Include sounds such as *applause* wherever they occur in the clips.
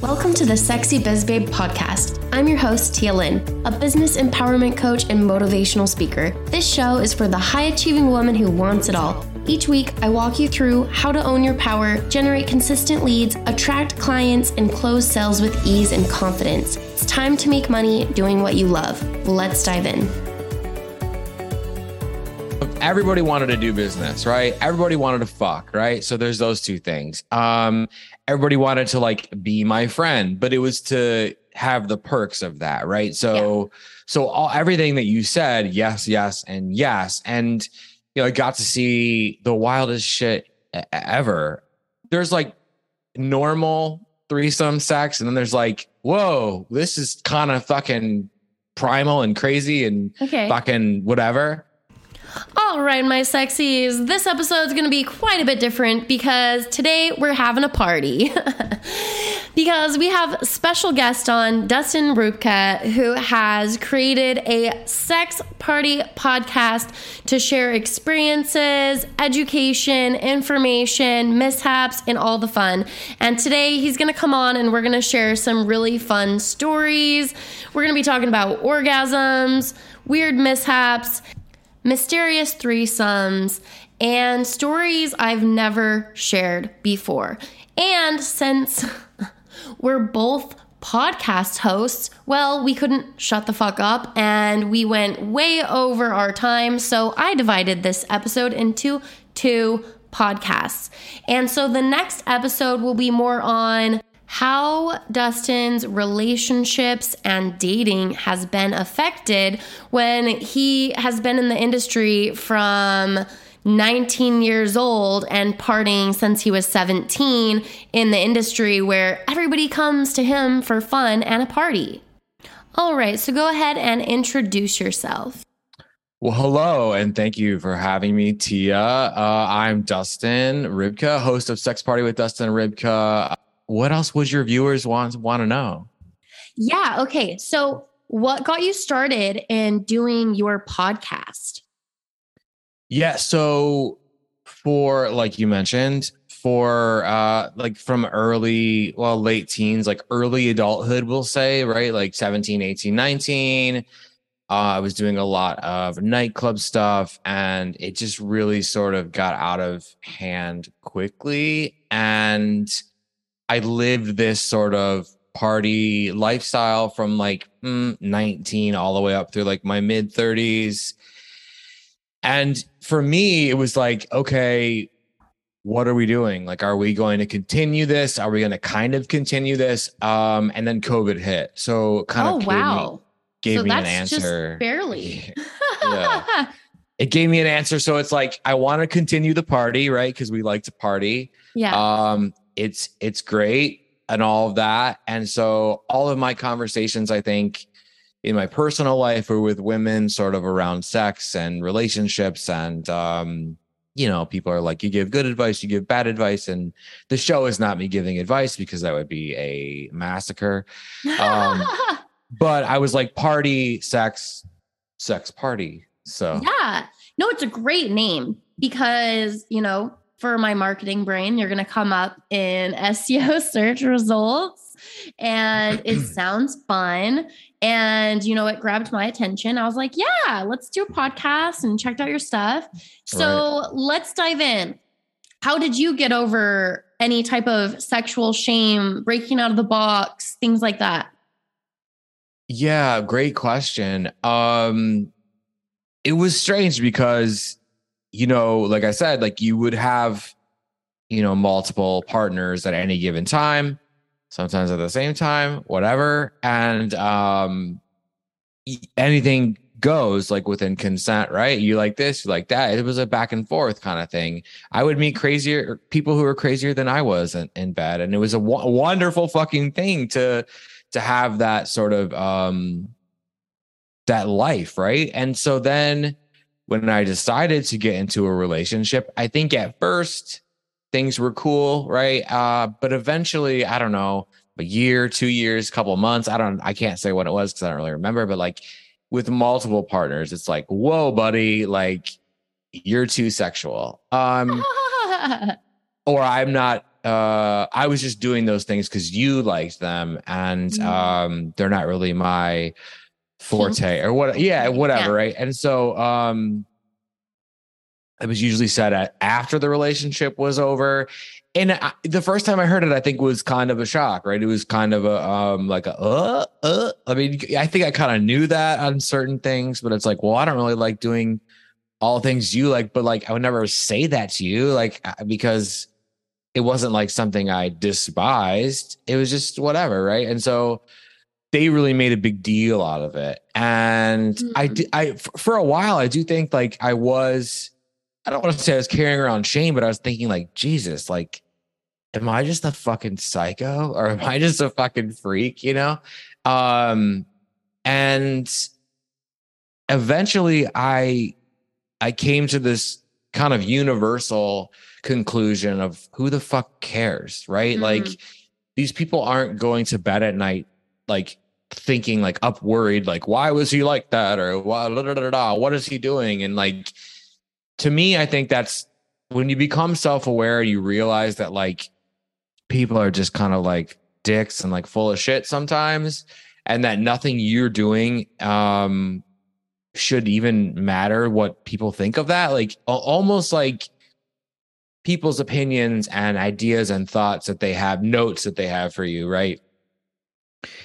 Welcome to the Sexy Biz Babe podcast. I'm your host, Tia Lynn, a business empowerment coach and motivational speaker. This show is for the high achieving woman who wants it all. Each week, I walk you through how to own your power, generate consistent leads, attract clients, and close sales with ease and confidence. It's time to make money doing what you love. Let's dive in everybody wanted to do business, right? Everybody wanted to fuck, right? So there's those two things. Um, everybody wanted to like be my friend, but it was to have the perks of that, right? So, yeah. so all everything that you said, yes, yes, and yes, and you know, I got to see the wildest shit ever. There's like normal threesome sex, and then there's like, whoa, this is kind of fucking primal and crazy and okay. fucking whatever. All right, my sexies, this episode is going to be quite a bit different because today we're having a party. *laughs* because we have special guest on, Dustin Rubka, who has created a sex party podcast to share experiences, education, information, mishaps, and all the fun. And today he's going to come on and we're going to share some really fun stories. We're going to be talking about orgasms, weird mishaps, mysterious threesomes, and stories I've never shared before. And since *laughs* we're both podcast hosts, well, we couldn't shut the fuck up and we went way over our time. So I divided this episode into two podcasts. And so the next episode will be more on how Dustin's relationships and dating has been affected when he has been in the industry from 19 years old and partying since he was 17 in the industry where everybody comes to him for fun and a party. All right, so go ahead and introduce yourself. Well, hello, and thank you for having me, Tia. Uh, I'm Dustin Ribka, host of Sex Party with Dustin Ribka what else would your viewers want want to know? Yeah. Okay. So, what got you started in doing your podcast? Yeah. So, for like you mentioned, for uh like from early, well, late teens, like early adulthood, we'll say, right? Like 17, 18, 19. Uh, I was doing a lot of nightclub stuff and it just really sort of got out of hand quickly. And I lived this sort of party lifestyle from like mm, 19 all the way up through like my mid 30s. And for me, it was like, okay, what are we doing? Like, are we going to continue this? Are we going to kind of continue this? Um, and then COVID hit. So kind oh, of wow. me, gave so me an answer. barely. *laughs* yeah. It gave me an answer. So it's like, I want to continue the party, right? Because we like to party. Yeah. Um, it's it's great and all of that. And so all of my conversations, I think, in my personal life or with women, sort of around sex and relationships, and um, you know, people are like, you give good advice, you give bad advice, and the show is not me giving advice because that would be a massacre. Um, *laughs* but I was like, party, sex, sex, party. So yeah, no, it's a great name because you know for my marketing brain, you're going to come up in *laughs* SEO search results and it *clears throat* sounds fun. And you know, it grabbed my attention. I was like, yeah, let's do a podcast and checked out your stuff. So right. let's dive in. How did you get over any type of sexual shame, breaking out of the box, things like that? Yeah, great question. Um it was strange because you know, like I said, like you would have, you know, multiple partners at any given time, sometimes at the same time, whatever. And um anything goes like within consent, right? You like this, you like that. It was a back and forth kind of thing. I would meet crazier people who were crazier than I was in, in bed, and it was a w- wonderful fucking thing to to have that sort of um that life, right? And so then when I decided to get into a relationship, I think at first things were cool, right? Uh, but eventually, I don't know, a year, two years, couple months, I don't, I can't say what it was because I don't really remember. But like with multiple partners, it's like, whoa, buddy, like you're too sexual, um, *laughs* or I'm not uh I was just doing those things because you liked them and Mhm. um they're not really my forte or what yeah, whatever, Yeah. right? And so um it was usually said at, after the relationship was over. And I, the first time I heard it, I think was kind of a shock, right? It was kind of a um like a uh uh. I mean, I think I kind of knew that on certain things, but it's like, well, I don't really like doing all things you like, but like I would never say that to you, like uh, because it wasn't like something I despised. It was just whatever, right? And so they really made a big deal out of it. And I Mhm. did, I for a while, I do think like I was, I don't want to say I was carrying around shame, but I was thinking like, Jesus, like, am I just a fucking psycho or am I just a fucking freak, you know? Um, and eventually I, I came to this kind of universal conclusion of who the fuck cares, right? Mhm. Like these people aren't going to bed at night like thinking like up worried like why was he like that? or what is he doing? And like to me I think that's when you become self-aware you realize that like people are just kind of like dicks and like full of shit sometimes and that nothing you're doing um should even matter what people think of that. Like almost like people's opinions and ideas and thoughts that they have notes that they have for you right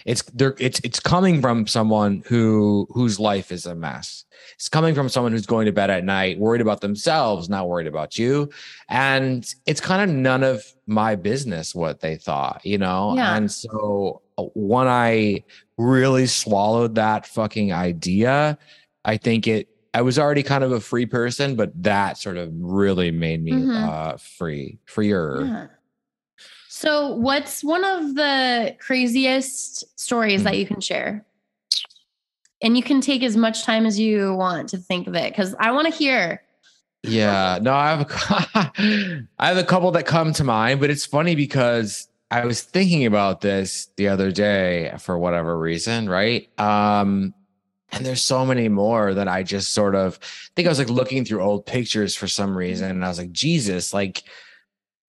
it's they're it's it's coming from someone who whose life is a mess it's coming from someone who's going to bed at night worried about themselves not worried about you and it's kind of none of my business what they thought you know Yeah. and so uh, when i really swallowed that fucking idea i think it i was already kind of a free person but that sort of really made me Mhm. uh free freer Yeah. So, what's one of the craziest stories Hmm. that you can share? And you can take as much time as you want to think of it because I want to hear. Yeah, no, I have a, *laughs* have a couple that come to mind, but it's funny because I was thinking about this the other day for whatever reason, right? Um, and there's so many more that I just sort of I think I was like looking through old pictures for some reason, and I was like, Jesus, like,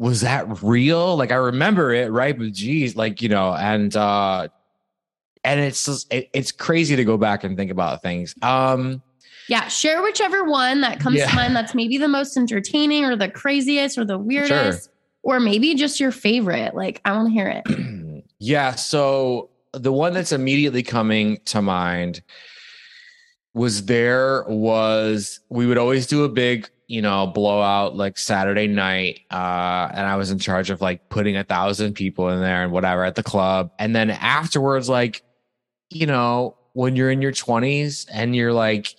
was that real? Like, I remember it, right? But geez, like, you know, and uh, and it's just, it, it's crazy to go back and think about things. Um. Yeah, share whichever one that comes Yeah. to mind that's maybe the most entertaining or the craziest or the weirdest, or maybe just your favorite. Like, I want to hear it. *clears throat* yeah. So the one that's immediately coming to mind was there was we would always do a big you know blowout like saturday night uh and i was in charge of like putting a thousand people in there and whatever at the club. And then afterwards like you know when you're in your 20s and you're like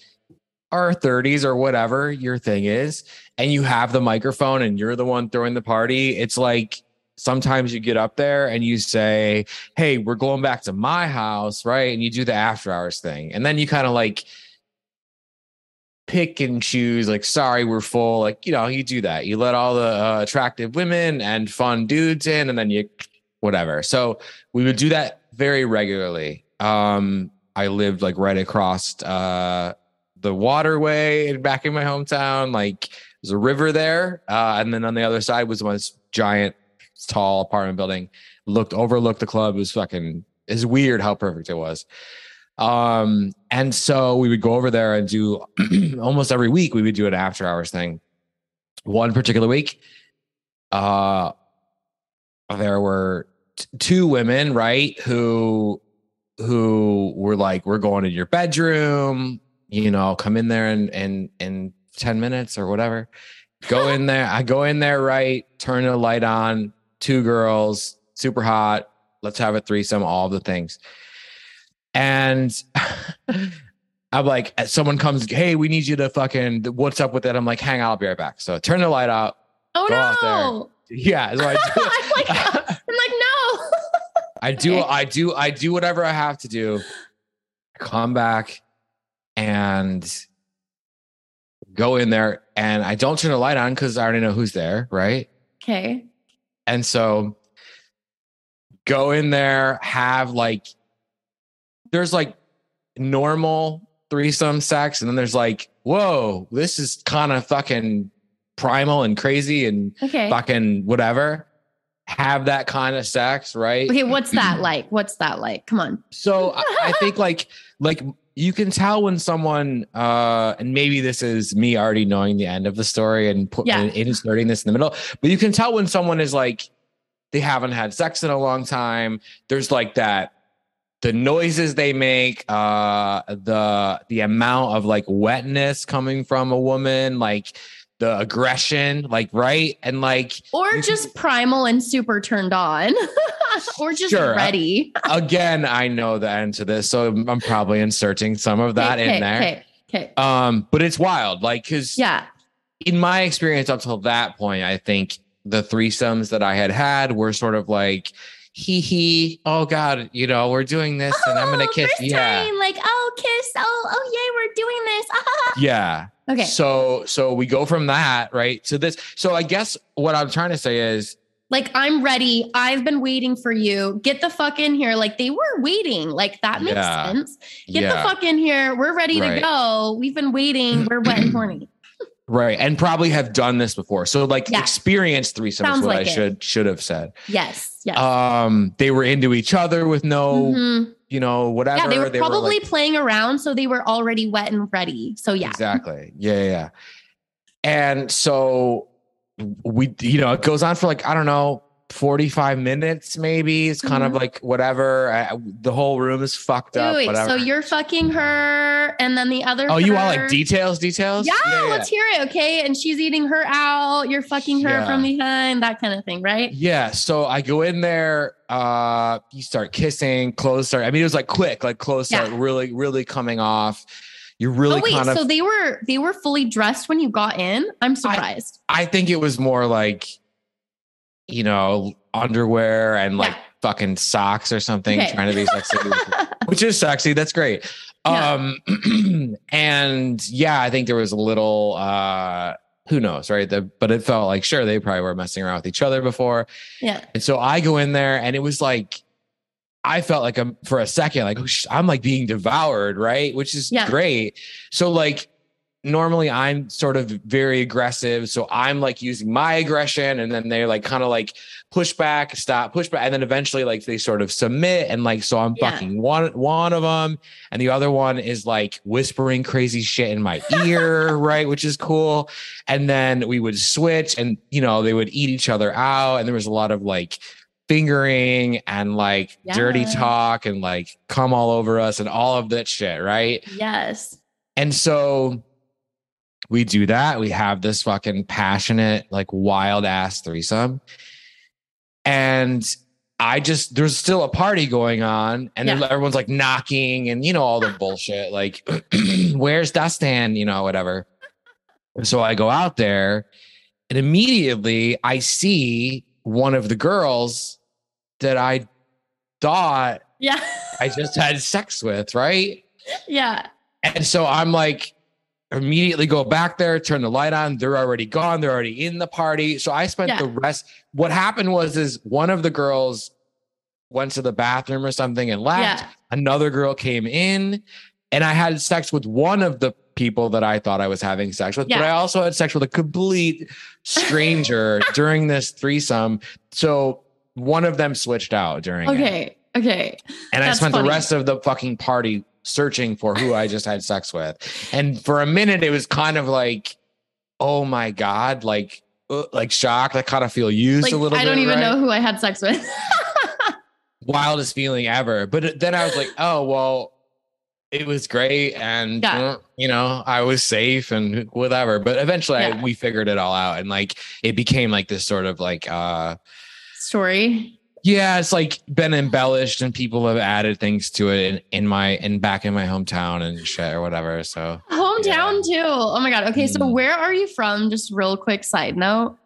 or 30s or whatever your thing is and you have the microphone and you're the one throwing the party it's like sometimes you get up there and you say hey we're going back to my house right? And you do the after hours thing. And then you kind of like pick and choose like sorry we're full. Like you know you do that. You let all the uh, attractive women and fun dudes in and then you whatever. So we would do that very regularly. Um i lived like right across uh the waterway and back in my hometown. Like there's a river there uh and then on the other side was this giant tall apartment building. Looked overlooked the club. It was fucking it's weird how perfect it was um and so we would go over there and do *clears throat* almost every week we would do an after hours thing. One particular week uh there were t- two women right who who were like we're going to your bedroom you know come in there and in in 10 minutes or whatever. Go in there i go in there right turn the light on two girls super hot let's have a threesome all the things and *laughs* I'm like, someone comes, hey, we need you to fucking, what's up with that? I'm like, hang on, I'll be right back. So turn the light out. Oh Go out no! Yeah, so I *laughs* do. I'm like, *laughs* I'm like, no. I do. I do, I do whatever I have to do. Come back and go in there, and I don't turn the light on because I already know who's there, right? okay. And so go in there, have like, there's like normal threesome sex, and then there's like, whoa, this is kind of fucking primal and crazy and Okay. fucking whatever. have that kind of sex, right? Okay, what's *clears throat* that like? What's that like? Come on. So *laughs* I, I think like like you can tell when someone uh and maybe this is me already knowing the end of the story and put Yeah. and inserting this in the middle, but you can tell when someone is like they haven't had sex in a long time. There's like that the noises they make, uh the the amount of like wetness coming from a woman, like the aggression, like right? And like Or just primal and super turned on. *laughs* or just Sure, ready. again, I know the end to this, so I'm probably inserting some of that okay, in there. Okay. Okay. Um, but it's wild, like because Yeah. in my experience up till that point, I think the threesomes that I had had were sort of like, hee hee, oh god, you know, we're doing this, and I'm gonna Oh, kiss, first yeah, time, like, oh, kiss. Oh, oh, yay, we're doing this. *laughs* yeah. okay. So, so we go from that right to this. So I guess what I'm trying to say is, Like, I'm ready. I've been waiting for you. Get the fuck in here. Like, they were waiting. Like, that makes Yeah. sense. Get yeah, the fuck in here. We're ready Right. to go. We've been waiting. We're wet and horny. Right, and probably have done this before. So like Yeah. experienced threesomes, Sounds what like I it. should should have said. Yes. Yes. Um, they were into each other with no, Mhm. you know, whatever. Yeah, they were probably like- playing around, so they were already wet and ready. So yeah, Exactly. Yeah, yeah, yeah. And so we, you know, it goes on for like, I don't know, 45 minutes maybe. It's kind of Mhm. like whatever. I, the whole room is fucked up. wait, whatever. so you're fucking her, and then the other. oh, you want like details, details? Yeah, let's hear it. Okay, and she's eating her out. You're fucking her Yeah. from behind. That kind of thing, right? Yeah. So I go in there, uh, you start kissing, clothes start. I mean, it was like quick, like clothes Yeah. start really, really coming off. You're really oh wait, kind of so they were they were fully dressed when you got in. I'm surprised. I think it was more like, you know, underwear and like Yeah. fucking socks or something, Okay. trying to be sexy, *laughs* which is sexy. That's great. Yeah. Um, *clears throat* and yeah, I think there was a little, uh, who knows, right? The, but it felt like, sure, they probably were messing around with each other before. yeah, And so I go in there and it was like, I felt like I'm for a second, like oh, I'm like being devoured, right? Which is Yeah. great. So like normally I'm sort of very aggressive. So I'm like using my aggression and then they're like kind of like push back, stop, push back. And then eventually like they sort of submit. And like, so I'm Yeah. fucking one, one of them. And the other one is like whispering crazy shit in my *laughs* ear, right? Which is cool. And then we would switch and, you know, they would eat each other out. And there was a lot of like, fingering and like dirty talk and like come all over us and all of that shit, right? yes, And so we do that. We have this fucking passionate, like wild ass threesome. And I just, there's still a party going on, and Yeah. everyone's like knocking and, you know, all the bullshit. Like, *clears throat* where's Dustin? You know, whatever. So I go out there, and immediately I see one of the girls that I thought yeah, I just had sex with, right? *laughs* yeah, And so I'm like, immediately go back there, turn the light on. They're already gone. They're already in the party. So I spent Yeah. the rest. What happened was, is one of the girls went to the bathroom or something and left. yeah. Another girl came in, and I had sex with one of the people that I thought I was having sex with. But I also had sex with a complete stranger *laughs* during this threesome. So one of them switched out during it. Okay, okay. And I spent funny. the rest of the fucking party searching for who I just had sex with. And for a minute, it was kind of like, oh my God, like, uh, like shocked. I kind of feel used Like a little bit. I bit. don't even right? know who I had sex with. *laughs* Wildest feeling ever. But then I was like, oh, well, it was great. And, Yeah. uh, you know, I was safe and whatever. But eventually I, we figured it all out. And like, it became like this sort of like, uh, Story. Yeah, it's like been embellished and people have added things to it in, in my in back in my hometown and shit or whatever. So Hometown too. Oh my god. Okay, so Mm. where are you from? Just real quick side note.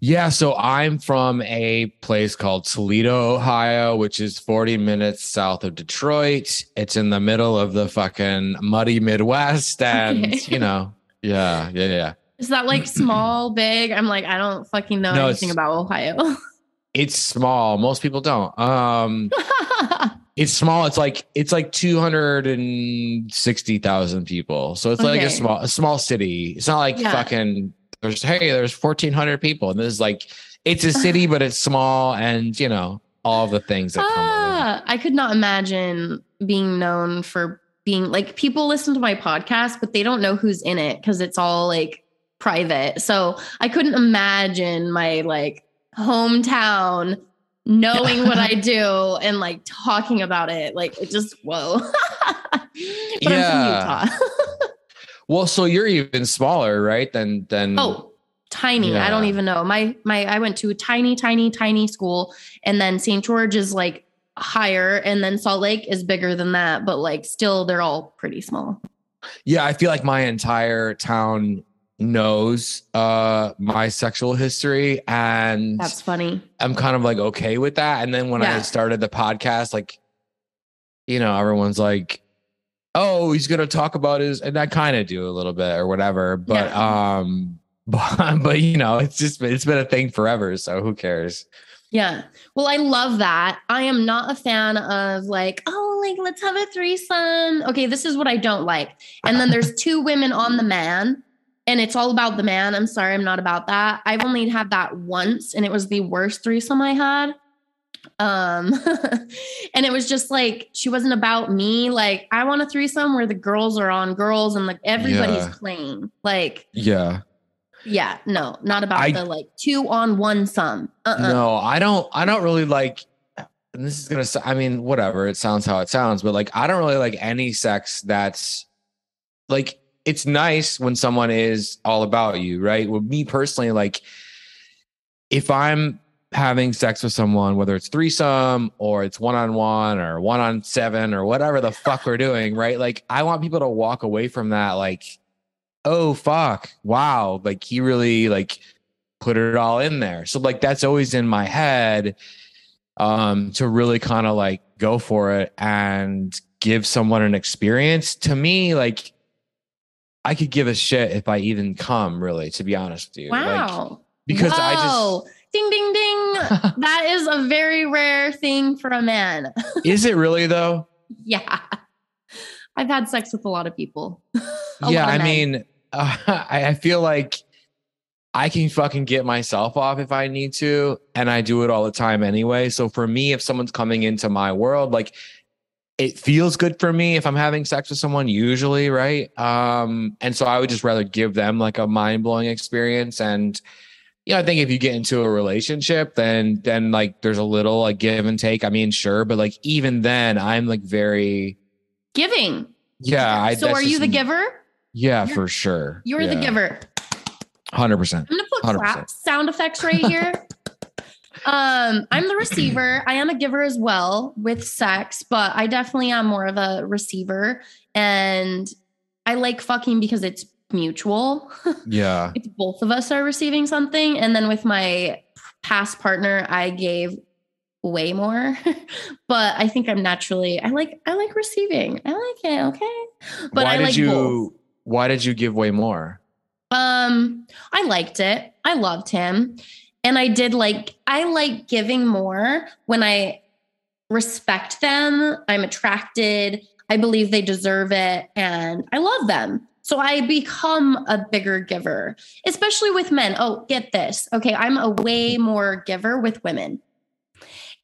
yeah, so I'm from a place called Toledo, Ohio, which is 40 minutes south of Detroit. It's in the middle of the fucking muddy Midwest, *laughs* and Okay. you know, yeah, yeah, yeah. Is that like *clears throat* small, big? I'm like, I don't fucking know No, anything about Ohio. *laughs* It's small. Most people don't. Um, *laughs* it's small. It's like it's like two hundred and sixty thousand people. So it's like a small a small city. It's not like Yeah. fucking. There's hey, there's fourteen hundred people, and this is like it's a city, *sighs* but it's small, and you know all the things that come with Ah, I could not imagine being known for being like people listen to my podcast, but they don't know who's in it because it's all like private. So I couldn't imagine my like hometown knowing what I *laughs* do and like talking about it. Like it just whoa. *laughs* but Yeah. I'm from Utah. *laughs* Well, so you're even smaller, right? Than than oh, tiny. I don't even know. My my I went to a tiny, tiny, tiny school, and then St. George is like higher, and then Salt Lake is bigger than that, but like still they're all pretty small. Yeah, I feel like my entire town knows uh my sexual history and That's funny. I'm kind of like okay with that. And then when I started the podcast, like, you know, everyone's like, oh, he's gonna talk about his and I kind of do a little bit or whatever. But um *laughs* but but you know, it's just it's been a thing forever. So who cares? Yeah. Well, I love that. I am not a fan of like, oh, like let's have a threesome. Okay, this is what I don't like. And then there's *laughs* two women on the man, and it's all about the man. I'm sorry, I'm not about that. I've only had that once, and it was the worst threesome I had. Um, *laughs* and it was just like she wasn't about me. Like, I want a threesome where the girls are on girls and like everybody's Yeah. playing. Like, Yeah. yeah, no, not about I- the like two on one sum. Uh-uh. No, I don't I don't really like and this is gonna I mean, whatever, it sounds how it sounds, but like I don't really like any sex that's like it's nice when someone is all about you, right? With me personally, like if I'm having sex with someone, whether it's threesome or it's one on one or one on seven or whatever the fuck we're doing, right? Like I want people to walk away from that like, oh fuck, wow, like he really like put it all in there. So like that's always in my head um to really kind of like go for it and give someone an experience. To me, like I could give a shit if I even come, really, to be honest with you. Like, Wow. because I Whoa. ding ding ding. *laughs* that is a very rare thing for a man. *laughs* is it really though? yeah. I've had sex with a lot of people. *laughs* Yeah, lot I mean, uh, I, I feel like I can fucking get myself off if I need to, and I do it all the time anyway. So for me, if someone's coming into my world, like it feels good for me if I'm having sex with someone, usually, right? Um, and so I would just rather give them like a mind blowing experience. And you know, I think if you get into a relationship, then then like there's a little like give and take. I mean, sure, but like even then, I'm like very giving. yeah. I, so are you the giver? Yeah, You're- for sure. You're the giver. Hundred percent. I'm gonna put 100%. clap sound effects right here. *laughs* um, I'm the receiver. I am a giver as well with sex, but I definitely am more of a receiver. And I like fucking because it's mutual. *laughs* Yeah. it's both of us are receiving something. And then with my past partner, I gave way more. *laughs* but I think I'm naturally I like I like receiving. I like it, okay. But why I did like you both. why did you give way more? Um, I liked it. I loved him. And I did like I like giving more when I respect them, I'm attracted, I believe they deserve it, and I love them. So I become a bigger giver, especially with men. Oh, get this. Okay, I'm a way more giver with women.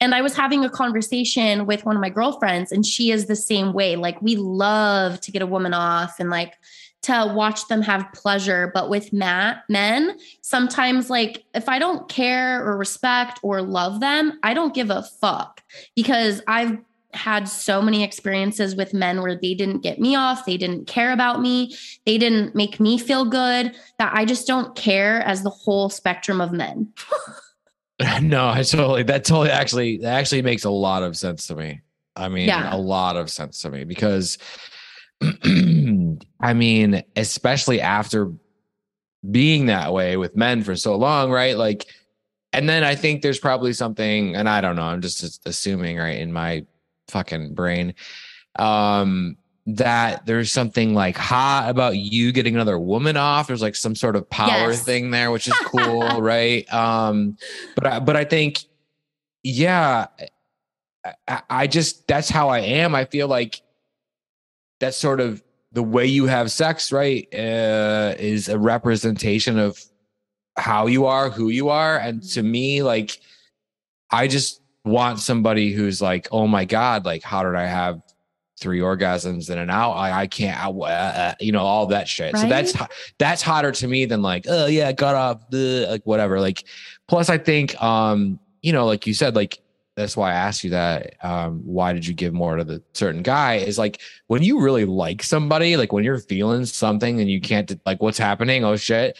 And I was having a conversation with one of my girlfriends, and she is the same way. Like, we love to get a woman off and like to watch them have pleasure. But with Matt, men, sometimes like if I don't care or respect or love them, I don't give a fuck because I've had so many experiences with men where they didn't get me off, they didn't care about me, they didn't make me feel good, that I just don't care as the whole spectrum of men. *laughs* no, I totally that totally actually that actually makes a lot of sense to me. I mean, Yeah. a lot of sense to me because *clears throat* I mean, especially after being that way with men for so long, right? Like, and then I think there's probably something, and I don't know, I'm just assuming, right, in my fucking brain, um, that there's something like hot about you getting another woman off. There's like some sort of power Yes. thing there, which is cool, *laughs* right? Um, but I, but I think, yeah, I, I just that's how I am. I feel like that's sort of the way you have sex, right? Uh, is a representation of how you are, who you are. And to me, like, I just want somebody who's like, oh my God, like, how did I have three orgasms in an hour? I, I can't, I, uh, you know, all that shit. Right? So that's, that's hotter to me than like, oh yeah, got off the, like, whatever. Like, plus I think, um, you know, like you said, like, that's why I asked you that. Um, why did you give more to the certain guy? Is like when you really like somebody, like when you're feeling something and you can't like what's happening. Oh shit!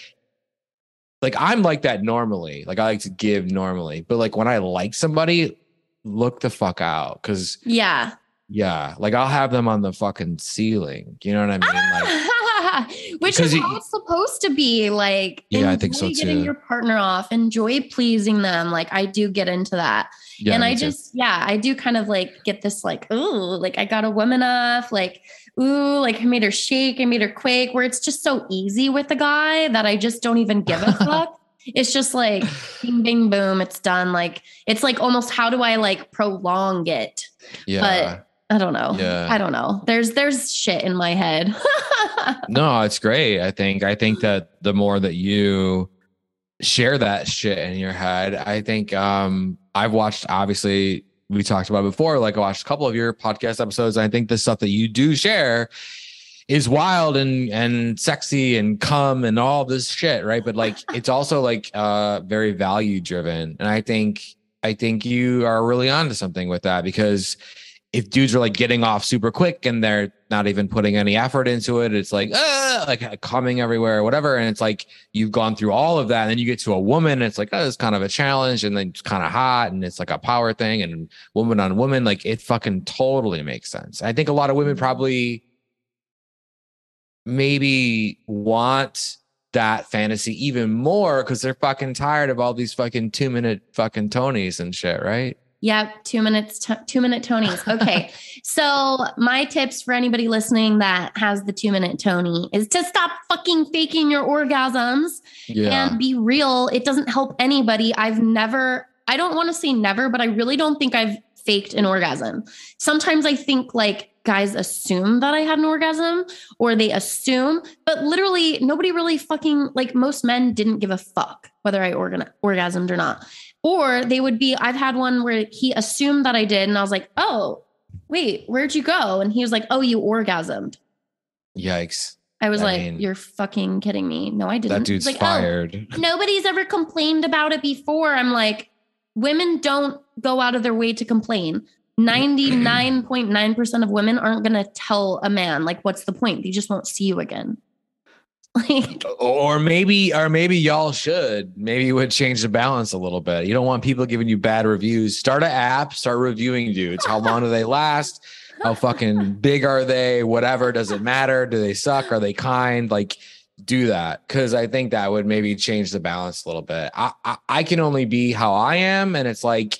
Like I'm like that normally. Like I like to give normally, but like when I like somebody, look the fuck out because yeah, yeah, like I'll have them on the fucking ceiling. You know what I mean? Like *laughs* *laughs* which is how it's supposed to be. Like, Yeah, I think so, enjoy Getting too. your partner off, enjoy pleasing them. Like, I do get into that. yeah, and I too. just, yeah, I do kind of like get this, like, ooh, like I got a woman off, like, ooh, like I made her shake, I made her quake, where it's just so easy with a guy that I just don't even give a *laughs* fuck. It's just like bing, bing, boom, it's done. Like, it's like almost how do I like prolong it? yeah. I don't know. Yeah. I don't know. There's there's shit in my head. *laughs* No, it's great. I think I think that the more that you share that shit in your head, I think um I've watched obviously we talked about it before, like I watched a couple of your podcast episodes. I think the stuff that you do share is wild and and sexy and cum and all this shit, right? But like it's also like uh very value driven. And I think I think you are really onto something with that because if dudes are like getting off super quick and they're not even putting any effort into it, it's like, uh, like coming everywhere, or whatever. And it's like you've gone through all of that. And then you get to a woman, and it's like, oh, it's kind of a challenge. And then it's kind of hot and it's like a power thing and woman on woman. Like it fucking totally makes sense. I think a lot of women probably maybe want that fantasy even more because they're fucking tired of all these fucking two minute fucking Tonys and shit, right? Yep, two minutes, t- two minute Tonys. Okay, *laughs* so my tips for anybody listening that has the two minute Tony is to stop fucking faking your orgasms Yeah. and be real. It doesn't help anybody. I've never, I don't want to say never, but I really don't think I've faked an orgasm. Sometimes I think like guys assume that I had an orgasm or they assume, but literally nobody really fucking, like most men didn't give a fuck whether I organ- orgasmed or not. Or they would be, I've had one where he assumed that I did. And I was like, oh, wait, where'd you go? And he was like, oh, you orgasmed. Yikes. I was I like, mean- you're fucking kidding me. No, I didn't. That dude's like, "Oh, fired. *laughs* nobody's ever complained about it before. I'm like, women don't go out of their way to complain. *clears throat* 99.9% of women aren't going to tell a man, like, what's the point? They just won't see you again. *laughs* Like, or maybe or maybe y'all should. Maybe it would change the balance a little bit. You don't want people giving you bad reviews. Start an app start reviewing dudes. How long do they last? How fucking *laughs* big are they? Whatever does it matter? Do they suck? Are they kind? Like do that. Because i think that would maybe change the balance a little bit. I, I i can only be how i am and it's like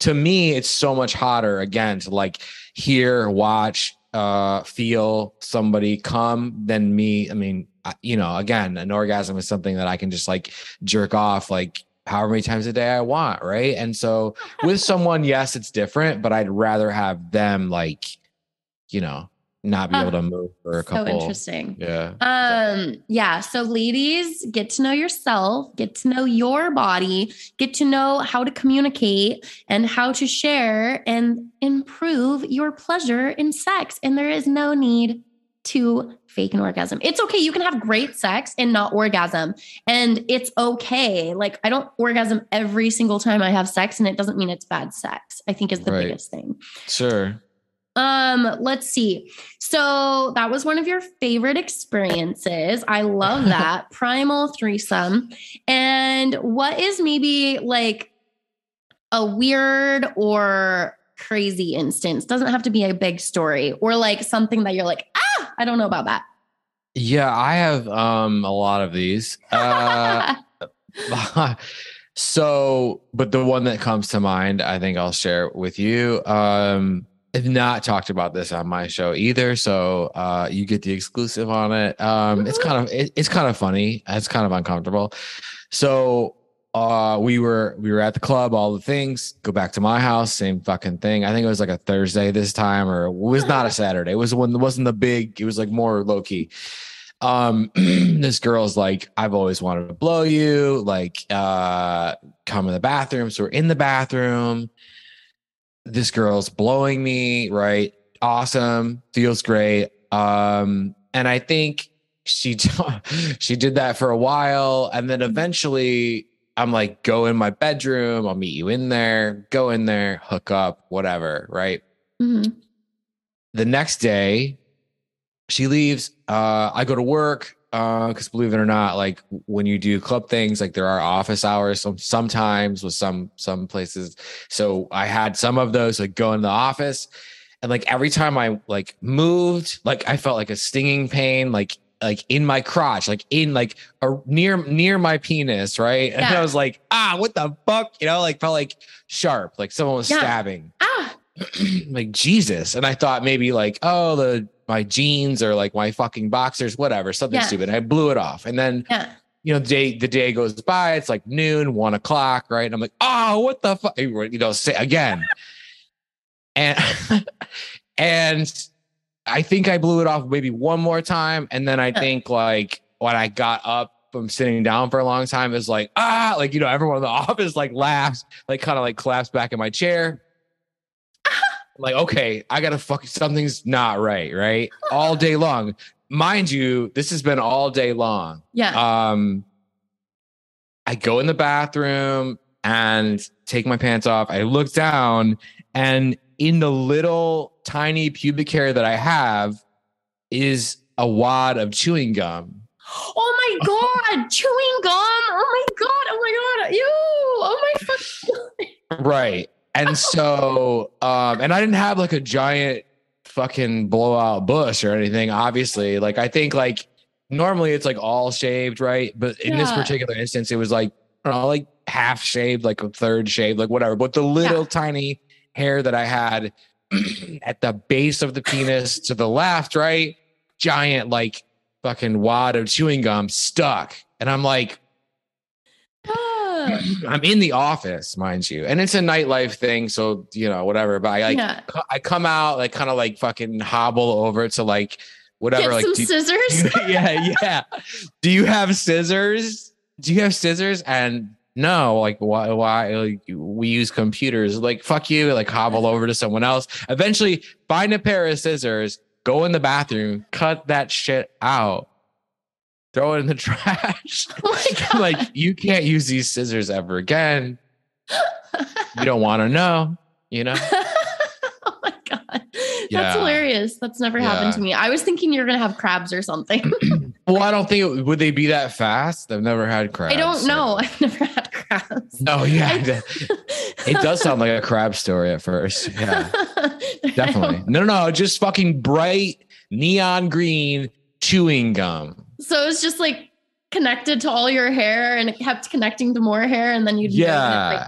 to me it's so much hotter again to like hear watch uh feel somebody come than me. I mean you know again an orgasm is something that i can just like jerk off like however many times a day i want right and so with *laughs* someone yes it's different but i'd rather have them like you know not be Huh. able to move for a couple. so interesting. yeah Um, yeah. So, ladies, get to know yourself, get to know your body, get to know how to communicate and how to share and improve your pleasure in sex. And there is no need to fake an orgasm. It's okay. You can have great sex and not orgasm. And it's okay. Like, I don't orgasm every single time I have sex, and it doesn't mean it's bad sex, I think is the Right. biggest thing. sure Um, let's see. So that was one of your favorite experiences. I love *laughs* that. Primal threesome. And what is maybe like a weird or crazy instance? Doesn't have to be a big story or like something that you're like, ah, I don't know about that. yeah i have um a lot of these. Uh *laughs* *laughs* so but the one that comes to mind i think i'll share with you um i've not talked about this on my show either so uh you get the exclusive on it. Um it's kind of it, it's kind of funny. It's kind of uncomfortable. So uh we were we were at the club all the things go back to my house same fucking thing. I think it was like a thursday this time or it was not a saturday. It was when it wasn't the big it was like more low key um *clears throat* this girl's like i've always wanted to blow you like uh come in the bathroom. So we're in the bathroom. This girl's blowing me right? Awesome. Feels great. Um and i think she *laughs* she did that for a while and then eventually i'm like go in my bedroom i'll meet you in there go in there hook up whatever right Mhm. the next day she leaves uh i go to work uh because believe it or not like when you do club things like there are office hours some sometimes with some some places so i had some of those like go in the office and like every time i like moved like i felt like a stinging pain like like in my crotch like in like a, near near my penis right and i was like ah what the fuck you know like felt like sharp like someone was Yeah. stabbing *clears throat* Ah, *clears throat* like Jesus. And I thought maybe like, oh, the my jeans or like my fucking boxers, whatever, something Yeah. stupid. I blew it off. And then, yeah. you know, the day the day goes by, it's like noon, one o'clock, right? And I'm like, oh, what the fuck? You know, say again. And *laughs* and I think I blew it off maybe one more time. And then I Yeah. think like when I got up from sitting down for a long time, is like, ah, like you know, everyone in the *laughs* office like laughs, like kind of like collapsed back in my chair. I'm *laughs* like, okay, I gotta fuck something's not right, right? All day *laughs* long. Mind you, this has been all day long. Yeah. Um I go in the bathroom and take my pants off. I look down and in the little tiny pubic hair that I have is a wad of chewing gum. oh my *laughs* god, chewing gum. Oh my god. Oh my god. You. Oh my fuck. Right. And *laughs* so um and I didn't have like a giant fucking blowout bush or anything obviously. Like I think like normally it's like all shaved, right? But in this particular instance it was like I don't know, like half shaved, like a third shaved, like whatever. But the little tiny hair that I had *clears throat* at the base of the penis to the left, right? Giant like fucking wad of chewing gum stuck. And I'm like. *clears throat* I'm in the office, mind you, and it's a nightlife thing, so you know whatever. But I like yeah. I come out like kind of like fucking hobble over to like whatever. Get like some do- scissors. *laughs* yeah, yeah. Do you have scissors? Do you have scissors? And no, like why? Why? Like, we use computers. Like fuck you. Like hobble over to someone else. Eventually, find a pair of scissors. Go in the bathroom. Cut that shit out. Throw it in the *laughs* trash. *laughs* oh my god. *laughs* I'm like, you can't use these scissors ever again. You don't want to know, you know? oh my god. Yeah. That's hilarious. That's never happened to me. I was thinking you're gonna have crabs or something. *clears throat* Well, I don't think it, would they be that fast. I've never had crabs. I don't so- know. I've never had crabs. Oh yeah, *laughs* it does sound like a crab story at first. Yeah, *laughs* definitely. No, no, no, just fucking bright neon green chewing gum. So it was just like connected to all your hair and it kept connecting to more hair and then you'd Yeah,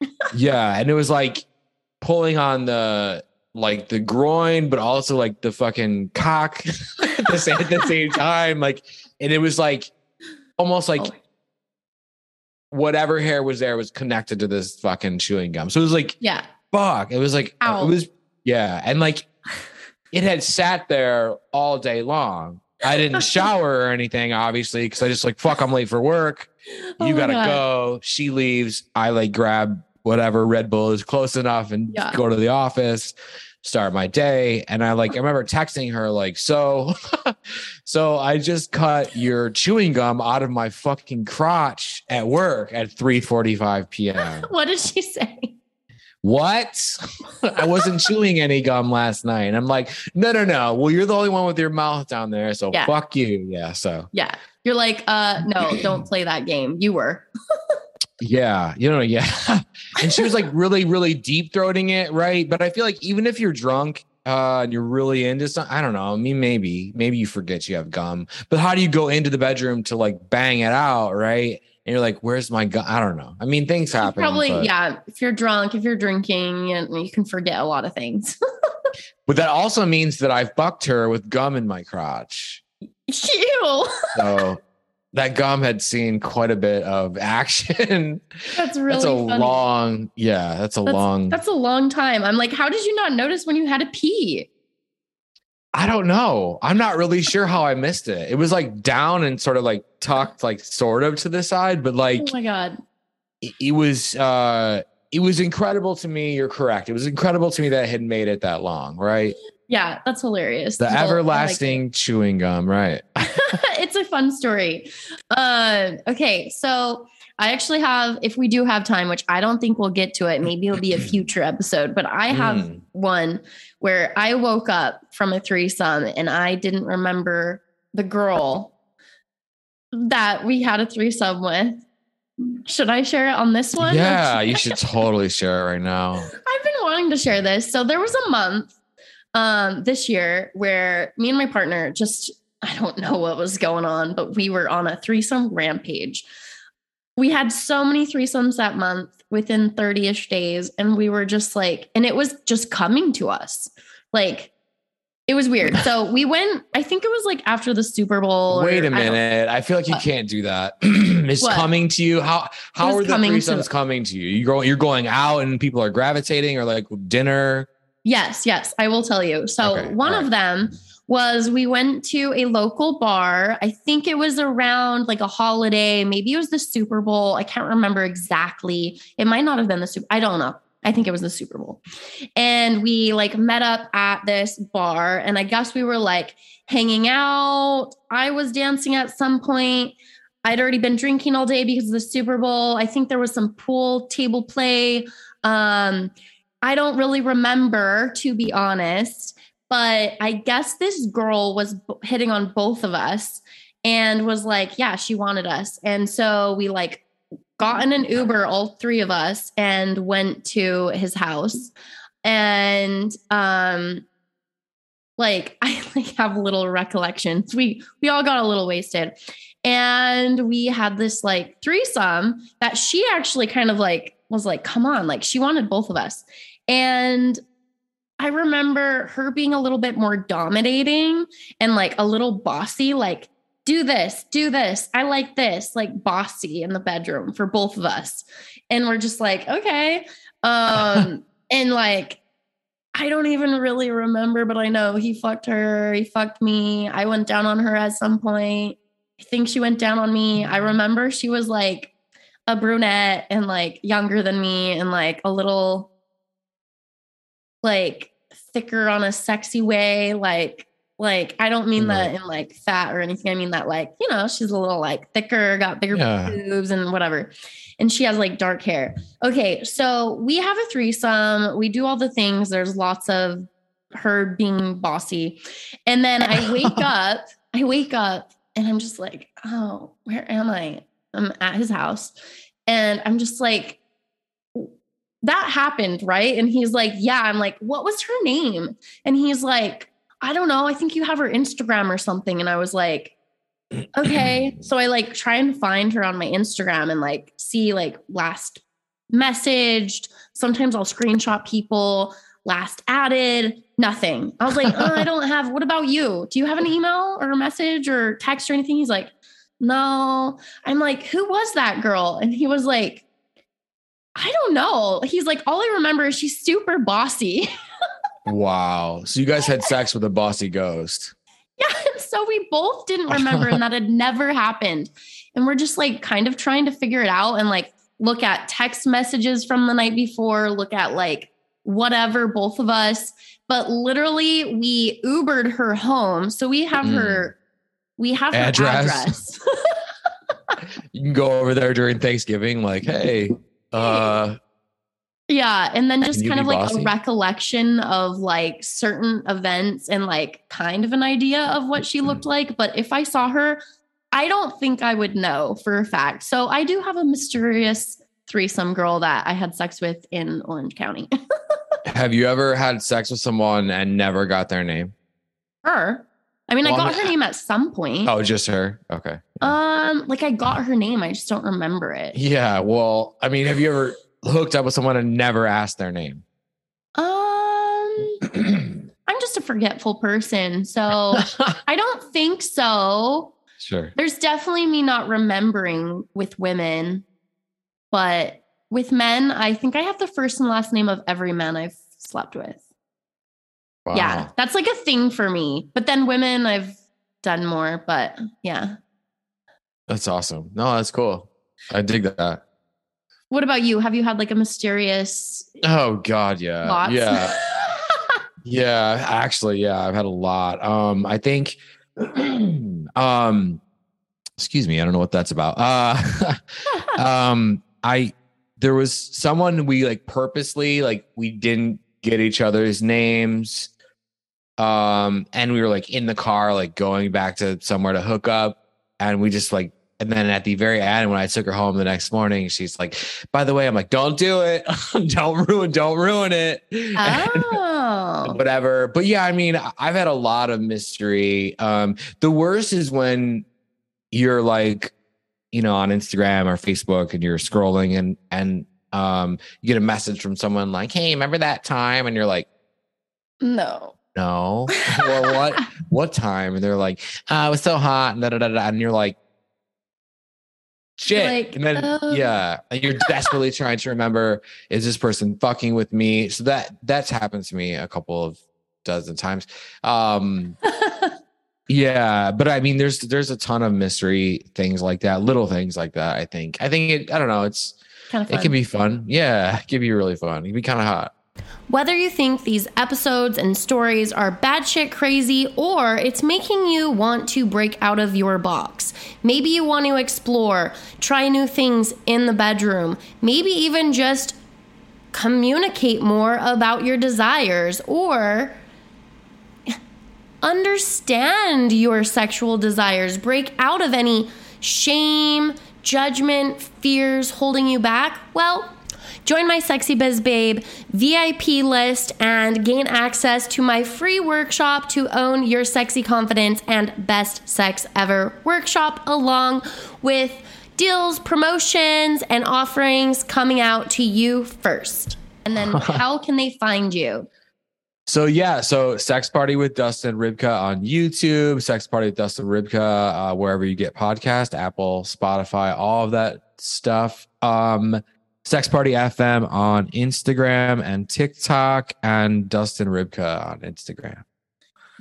like, yeah, and it was like pulling on the like the groin, but also like the fucking cock *laughs* at the same, at the same time. Like, and it was like almost like Oh. Whatever hair was there was connected to this fucking chewing gum. So it was like yeah. fuck. It was like Ow. it was yeah, and like it had sat there all day long. I didn't *laughs* shower or anything, obviously, because I just like fuck. I'm late for work. Oh you my gotta God. go. She leaves. I like grab whatever Red Bull is close enough and Yeah. go to the office. Start my day, and I like I remember texting her like, so, *laughs* so I just cut your chewing gum out of my fucking crotch at work at 3:45 p.m. *laughs* What did she say? What? I wasn't chewing any gum last night. And I'm like, no, no, no. Well, you're the only one with your mouth down there. So Yeah. fuck you. Yeah. So Yeah. You're like, uh, no, don't play that game. You were. *laughs* yeah, you know, yeah. And she was like really, really deep throating it, right? But I feel like even if you're drunk, uh, and you're really into something, I don't know. I mean, maybe, maybe you forget you have gum. But how do you go into the bedroom to like bang it out, right? And you're like, where's my gum? I don't know. I mean, things You happen. Probably, but- yeah. If you're drunk, if you're drinking, and you can forget a lot of things. *laughs* But that also means that I've bucked her with gum in my crotch. Ew. So that gum had seen quite a bit of action. *laughs* That's really that's a funny. long, yeah, that's a That's- long. That's a long time. I'm like, how did you not notice when you had to pee? I don't know. I'm not really sure how I missed it. It was like down and sort of like tucked, like sort of to the side, but like oh my god. it, it was uh it was incredible to me. You're correct. It was incredible to me that it had made it that long, right? Yeah, that's hilarious. The Well, I like everlasting chewing gum, right? *laughs* it's a fun story. Uh, okay, so I actually have, if we do have time, which I don't think we'll get to it, maybe it'll be a *clears throat* future episode, but I have Mm. one where I woke up from a threesome and I didn't remember the girl that we had a threesome with. Should I share it on this one? Yeah, *laughs* you should totally share it right now. I've been wanting to share this. So there was a month um this year where me and my partner just I don't know what was going on, but we were on a threesome rampage. We had so many threesomes that month within 30ish days and we were just like and it was just coming to us. Like it was weird. So we went I think it was like after the Super Bowl Wait a I minute. I feel like you What? can't do that. *clears throat* it's What? coming to you. How how are the coming to- threesomes coming to you? You go you're going out and people are gravitating or like dinner. Yes, yes, I will tell you. So Okay, one all of them was we went to a local bar. I think it was around like a holiday, maybe it was the Super Bowl. I can't remember exactly. It might not have been the Super. I don't know. I think it was the Super Bowl. And we like met up at this bar and I guess we were like hanging out. I was dancing at some point. I'd already been drinking all day because of the Super Bowl. I think there was some pool table play. Um I don't really remember, to be honest, but I guess this girl was hitting on both of us and was like, yeah, she wanted us. And so we like got in an Uber, all three of us, and went to his house. And um, like *laughs* I like have little recollections. We we all got a little wasted. And we had this like threesome that she actually kind of like was like, come on, like she wanted both of us. And I remember her being a little bit more dominating and like a little bossy, like, do this, do this. I like this, like bossy in the bedroom for both of us. And we're just like, okay. Um, *laughs* and like, I don't even really remember, but I know he fucked her, he fucked me. I went down on her at some point. I think she went down on me. I remember she was like a brunette and like younger than me and like a little like thicker on a sexy way like like i don't mean that in like fat or anything. I mean that like you know she's a little like thicker got bigger Yeah. boobs and whatever. And she has like dark hair. Okay so we have a threesome. We do all the things. There's lots of her being bossy. And then i wake *laughs* up i wake up and i'm just like oh where am i? I'm at his house. And i'm just like that happened, right? And he's like, Yeah. I'm like, What was her name? And he's like, I don't know. I think you have her Instagram or something. And I was like, *clears throat* Okay. So I like try and find her on my Instagram and like see like last messaged. Sometimes I'll screenshot people, last added, nothing. I was like, oh, I *laughs* don't have, what about you? Do you have an email or a message or text or anything? He's like, no. I'm like, who was that girl? And he was like, I don't know. He's like, all I remember is she's super bossy. *laughs* Wow. So you guys had sex with a bossy ghost. yeah. So we both didn't remember, *laughs* and that had never happened. And we're just like kind of trying to figure it out and like look at text messages from the night before, look at like whatever, both of us. But literally, we Ubered her home. So we have Mm. her, we have her Address. address. *laughs* You can go over there during Thanksgiving, like, hey, uh, Yeah, and then just kind of like bossy? a recollection of like certain events and like kind of an idea of what she Mm-hmm. looked like. But if I saw her, I don't think I would know for a fact. So I do have a mysterious threesome girl that I had sex with in Orange County. *laughs* have you ever had sex with someone and never got their name? her. I mean, Well, I I got her name at some point. Oh, just her. Okay. Um, like I got her name, I just don't remember it. Yeah. Well, I mean, have you ever hooked up with someone and never asked their name? Um, *clears throat* I'm just a forgetful person, so *laughs* I don't think so. sure. There's definitely me not remembering with women, but with men, I think I have the first and last name of every man I've slept with. Wow. Yeah, that's like a thing for me. But then women, I've done more. But yeah. That's awesome. No, that's cool. I dig that. What about you? Have you had like a mysterious Oh God, yeah. lots? Yeah. *laughs* Yeah, actually, yeah, I've had a lot. Um, I think *clears throat* um excuse me, I don't know what that's about. Uh *laughs* um I there was someone we like purposely like we didn't get each other's names. Um and we were like in the car like going back to somewhere to hook up and we just like and then at the very end when I took her home the next morning she's like by the way I'm like don't do it *laughs* don't ruin don't ruin it *laughs* oh. whatever. But yeah, I mean, I've had a lot of mystery. Um, the worst is when you're like, you know, on Instagram or Facebook and you're scrolling and and um you get a message from someone like, hey, remember that time? And you're like, No. No. *laughs* or what what time? And they're like, uh, it was so hot, and da, da, da, da. and you're like, shit. Like, and then oh. yeah, and you're desperately trying to remember, is this person fucking with me? So that that's happened to me a couple of dozen times. Um *laughs* yeah, but I mean there's there's a ton of mystery things like that, little things like that, I think. I think it I don't know, it's kind of it can be fun. Yeah, it can be really fun. It can be kind of hot. Whether you think these episodes and stories are bad shit crazy or it's making you want to break out of your box. Maybe you want to explore, try new things in the bedroom, maybe even just communicate more about your desires or understand your sexual desires, break out of any shame, judgment, fears holding you back. Well, Join my Sexy Biz Babe VIP list and gain access to my free workshop to own your sexy confidence and best sex ever workshop, along with deals, promotions, and offerings coming out to you first. And then, *laughs* how can they find you? So yeah, so Sex Party with Dustin Ribka on YouTube, Sex Party with Dustin Ribka, uh, wherever you get podcast, Apple, Spotify, all of that stuff. Um, Sex Party FM on Instagram and TikTok, and Dustin Ribka on Instagram.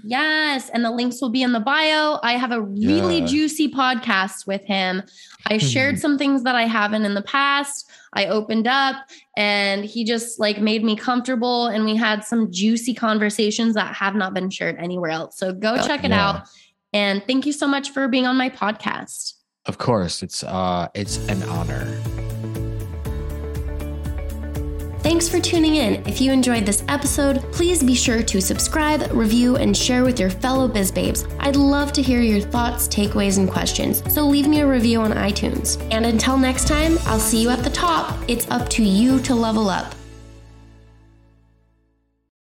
Yes, and the links will be in the bio. I have a really Yeah. juicy podcast with him. I shared some things that I haven't in the past. I opened up and he just like made me comfortable and we had some juicy conversations that have not been shared anywhere else. So go check it Yeah. out. And thank you so much for being on my podcast. Of course, it's uh, it's an honor. Thanks for tuning in. If you enjoyed this episode, please be sure to subscribe, review, and share with your fellow biz babes. I'd love to hear your thoughts, takeaways, and questions, so leave me a review on iTunes. And until next time, I'll see you at the top. It's up to you to level up.